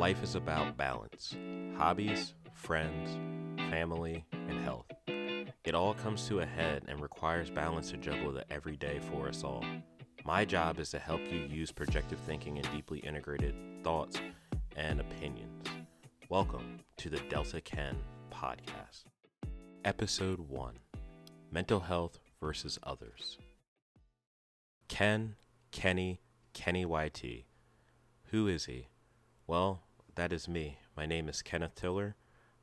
Life is about balance hobbies, friends, family, and health. It all comes to a head and requires balance to juggle the everyday for us all. My job is to help you use projective thinking and deeply integrated thoughts and opinions. Welcome to the Delta Ken podcast. Episode 1 Mental Health versus Others. Ken, Kenny, Kenny YT. Who is he? Well, that is me. My name is Kenneth Tiller.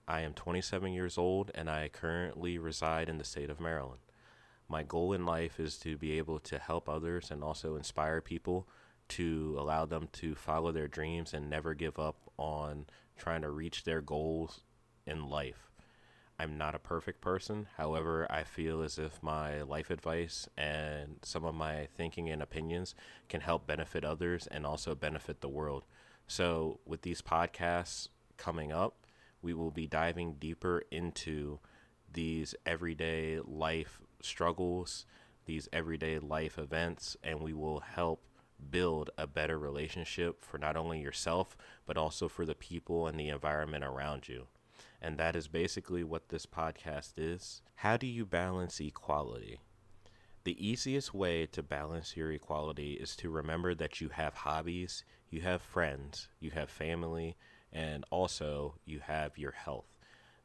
I am 27 years old and I currently reside in the state of Maryland. My goal in life is to be able to help others and also inspire people to allow them to follow their dreams and never give up on trying to reach their goals in life. I'm not a perfect person. However, I feel as if my life advice and some of my thinking and opinions can help benefit others and also benefit the world. So, with these podcasts coming up, we will be diving deeper into these everyday life struggles, these everyday life events, and we will help build a better relationship for not only yourself, but also for the people and the environment around you. And that is basically what this podcast is. How do you balance equality? The easiest way to balance your equality is to remember that you have hobbies, you have friends, you have family, and also you have your health.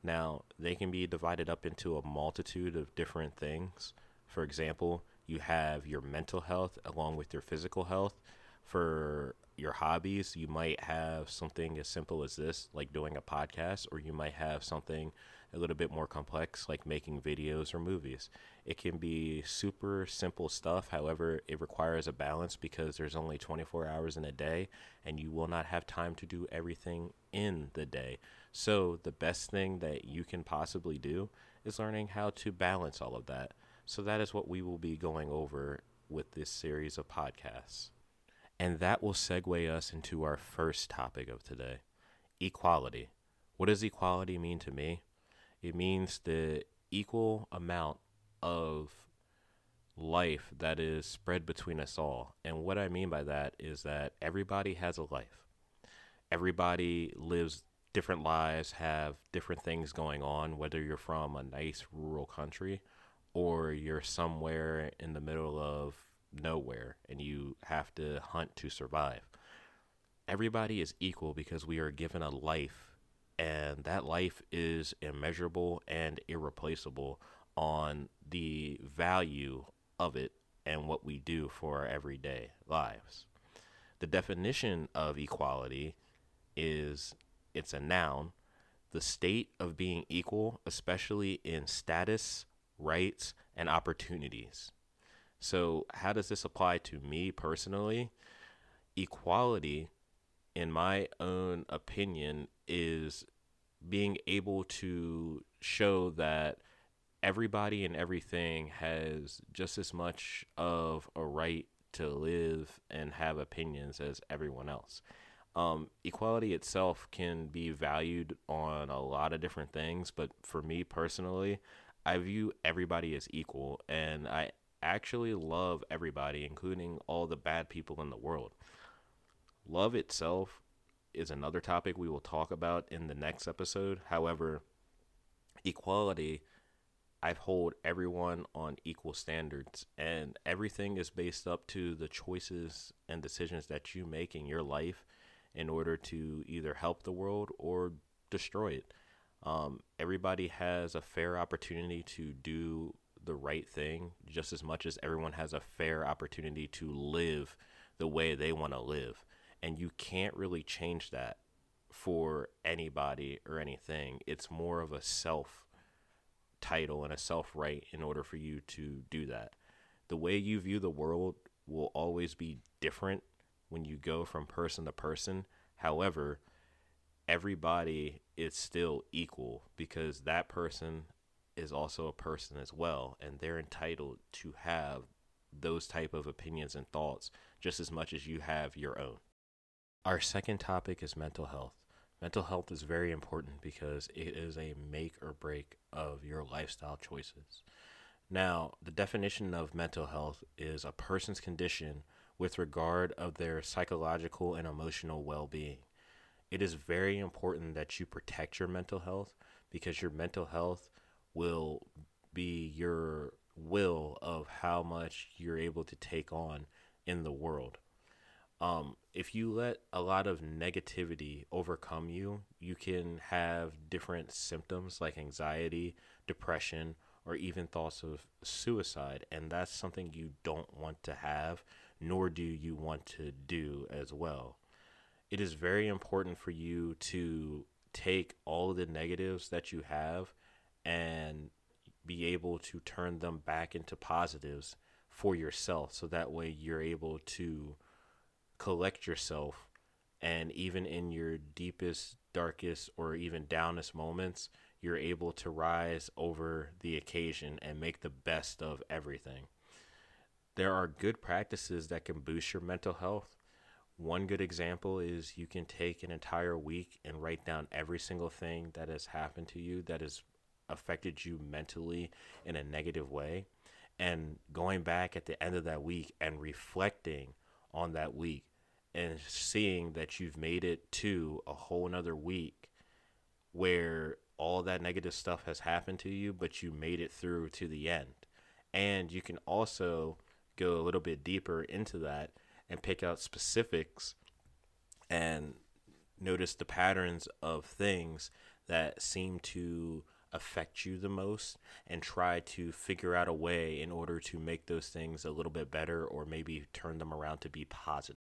Now, they can be divided up into a multitude of different things. For example, you have your mental health along with your physical health. For your hobbies, you might have something as simple as this, like doing a podcast, or you might have something a little bit more complex, like making videos or movies. It can be super simple stuff. However, it requires a balance because there's only 24 hours in a day and you will not have time to do everything in the day. So, the best thing that you can possibly do is learning how to balance all of that. So, that is what we will be going over with this series of podcasts. And that will segue us into our first topic of today equality. What does equality mean to me? It means the equal amount of life that is spread between us all. And what I mean by that is that everybody has a life. Everybody lives different lives, have different things going on, whether you're from a nice rural country or you're somewhere in the middle of nowhere and you have to hunt to survive. Everybody is equal because we are given a life and that life is immeasurable and irreplaceable on the value of it and what we do for our everyday lives. The definition of equality is it's a noun, the state of being equal, especially in status, rights, and opportunities. So, how does this apply to me personally? Equality, in my own opinion, is being able to show that everybody and everything has just as much of a right to live and have opinions as everyone else. Um, equality itself can be valued on a lot of different things, but for me personally, I view everybody as equal, and I actually love everybody, including all the bad people in the world. Love itself is another topic we will talk about in the next episode. However, equality, I hold everyone on equal standards, and everything is based up to the choices and decisions that you make in your life in order to either help the world or destroy it. Um, everybody has a fair opportunity to do the right thing just as much as everyone has a fair opportunity to live the way they want to live and you can't really change that for anybody or anything. It's more of a self title and a self right in order for you to do that. The way you view the world will always be different when you go from person to person. However, everybody is still equal because that person is also a person as well and they're entitled to have those type of opinions and thoughts just as much as you have your own. Our second topic is mental health. Mental health is very important because it is a make or break of your lifestyle choices. Now, the definition of mental health is a person's condition with regard of their psychological and emotional well-being. it is very important that you protect your mental health because your mental health will be your will of how much you're able to take on in the world. Um, if you let a lot of negativity overcome you, you can have different symptoms like anxiety, depression, or even thoughts of suicide. And that's something you don't want to have, nor do you want to do as well. It is very important for you to take all of the negatives that you have and be able to turn them back into positives for yourself so that way you're able to collect yourself and even in your deepest darkest or even downest moments you're able to rise over the occasion and make the best of everything. There are good practices that can boost your mental health. One good example is you can take an entire week and write down every single thing that has happened to you that has affected you mentally in a negative way. And going back at the end of that week and reflecting on that week and seeing that you've made it to a whole another week where all that negative stuff has happened to you but you made it through to the end. And you can also go a little bit deeper into that and pick out specifics and notice the patterns of things that seem to affect you the most and try to figure out a way in order to make those things a little bit better or maybe turn them around to be positive.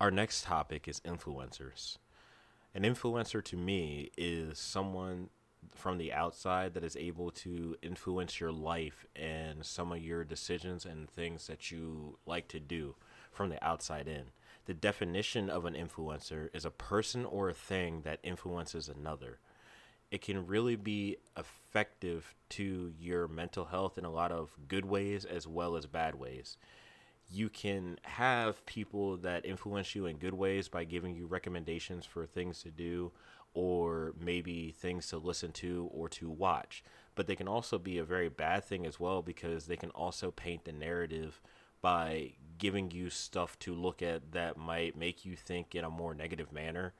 Our next topic is influencers. An influencer to me is someone from the outside that is able to influence your life and some of your decisions and things that you like to do from the outside in. The definition of an influencer is a person or a thing that influences another it can really be effective to your mental health in a lot of good ways as well as bad ways. You can have people that influence you in good ways by giving you recommendations for things to do or maybe things to listen to or to watch. But they can also be a very bad thing as well because they can also paint the narrative by giving you stuff to look at that might make you think in a more negative manner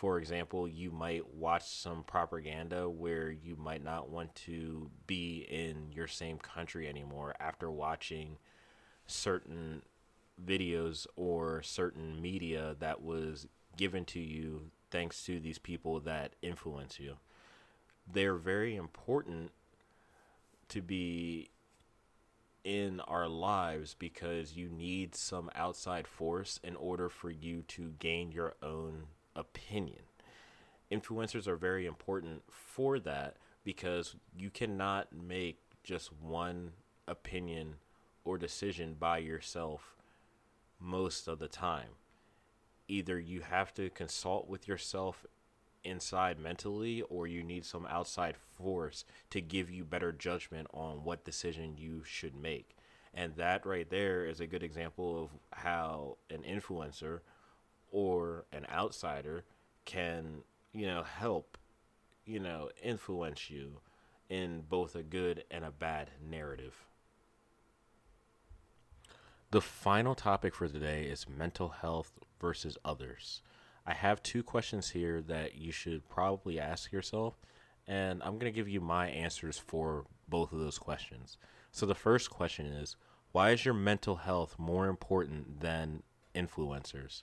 for example, you might watch some propaganda where you might not want to be in your same country anymore after watching certain videos or certain media that was given to you thanks to these people that influence you. They're very important to be in our lives because you need some outside force in order for you to gain your own opinion. Influencers are very important for that because you cannot make just one opinion or decision by yourself most of the time. Either you have to consult with yourself inside mentally or you need some outside force to give you better judgment on what decision you should make. And that right there is a good example of how an influencer or an outsider can, you know, help, you know, influence you in both a good and a bad narrative. The final topic for today is mental health versus others. I have two questions here that you should probably ask yourself, and I'm going to give you my answers for both of those questions. So, the first question is why is your mental health more important than influencers?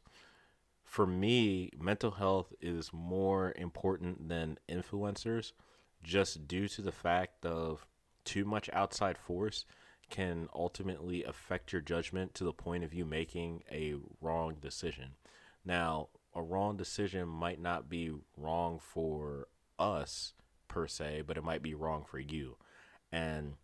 For me, mental health is more important than influencers just due to the fact of too much outside force can ultimately affect your judgment to the point of you making a wrong decision. Now, a wrong decision might not be wrong for us per se, but it might be wrong for you. And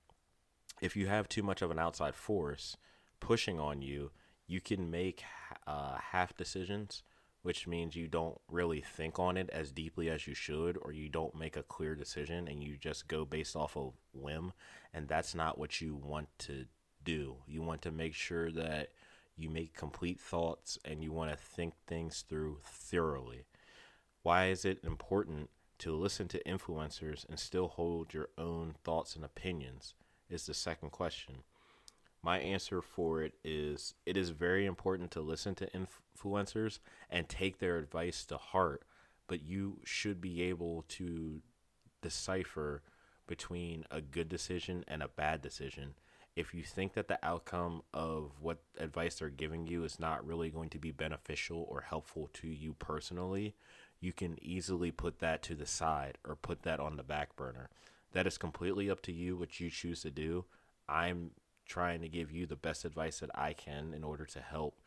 if you have too much of an outside force pushing on you, you can make uh, half decisions which means you don't really think on it as deeply as you should, or you don't make a clear decision and you just go based off of whim. And that's not what you want to do. You want to make sure that you make complete thoughts and you want to think things through thoroughly. Why is it important to listen to influencers and still hold your own thoughts and opinions? Is the second question. My answer for it is it is very important to listen to influencers and take their advice to heart, but you should be able to decipher between a good decision and a bad decision. If you think that the outcome of what advice they're giving you is not really going to be beneficial or helpful to you personally, you can easily put that to the side or put that on the back burner. That is completely up to you what you choose to do. I'm trying to give you the best advice that I can in order to help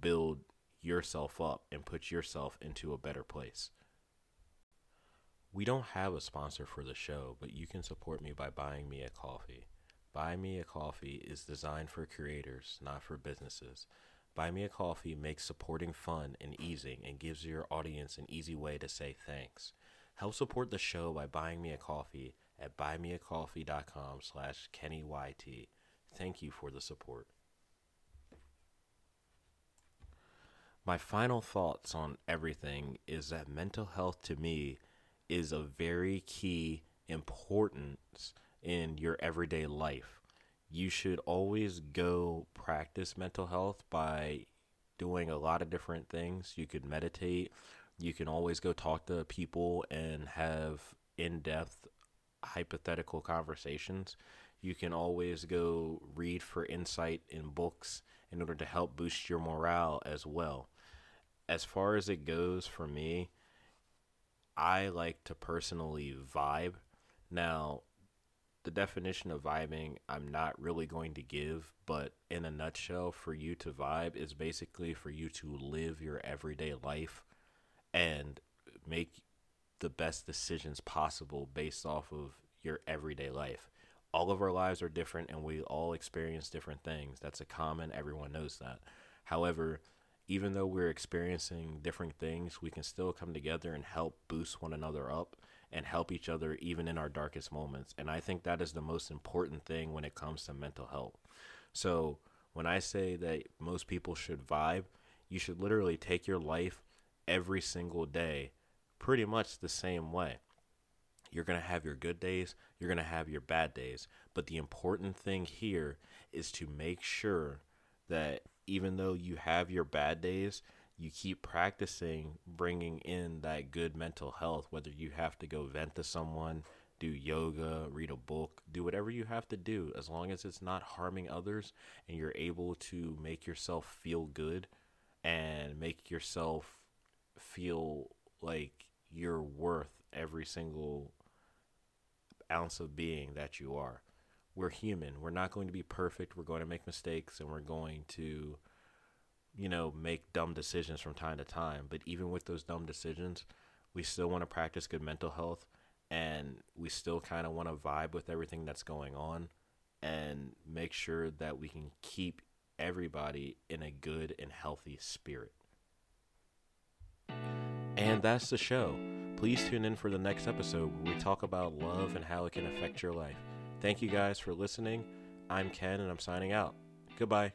build yourself up and put yourself into a better place. We don't have a sponsor for the show, but you can support me by buying me a coffee. Buy Me a Coffee is designed for creators, not for businesses. Buy Me a Coffee makes supporting fun and easy and gives your audience an easy way to say thanks. Help support the show by buying me a coffee at buymeacoffee.com slash KennyYT. Thank you for the support. My final thoughts on everything is that mental health to me is a very key importance in your everyday life. You should always go practice mental health by doing a lot of different things. You could meditate. You can always go talk to people and have in depth hypothetical conversations. You can always go read for insight in books in order to help boost your morale as well. As far as it goes for me, I like to personally vibe. Now, the definition of vibing, I'm not really going to give, but in a nutshell, for you to vibe is basically for you to live your everyday life and make the best decisions possible based off of your everyday life. All of our lives are different and we all experience different things. That's a common, everyone knows that. However, even though we're experiencing different things, we can still come together and help boost one another up and help each other even in our darkest moments. And I think that is the most important thing when it comes to mental health. So, when I say that most people should vibe, you should literally take your life every single day pretty much the same way. You're going to have your good days, you're going to have your bad days. But the important thing here is to make sure that even though you have your bad days, you keep practicing bringing in that good mental health, whether you have to go vent to someone, do yoga, read a book, do whatever you have to do, as long as it's not harming others and you're able to make yourself feel good and make yourself feel like you're worth every single ounce of being that you are. We're human. We're not going to be perfect. We're going to make mistakes and we're going to you know, make dumb decisions from time to time. But even with those dumb decisions, we still want to practice good mental health and we still kind of want to vibe with everything that's going on and make sure that we can keep everybody in a good and healthy spirit. And that's the show. Please tune in for the next episode where we talk about love and how it can affect your life. Thank you guys for listening. I'm Ken and I'm signing out. Goodbye.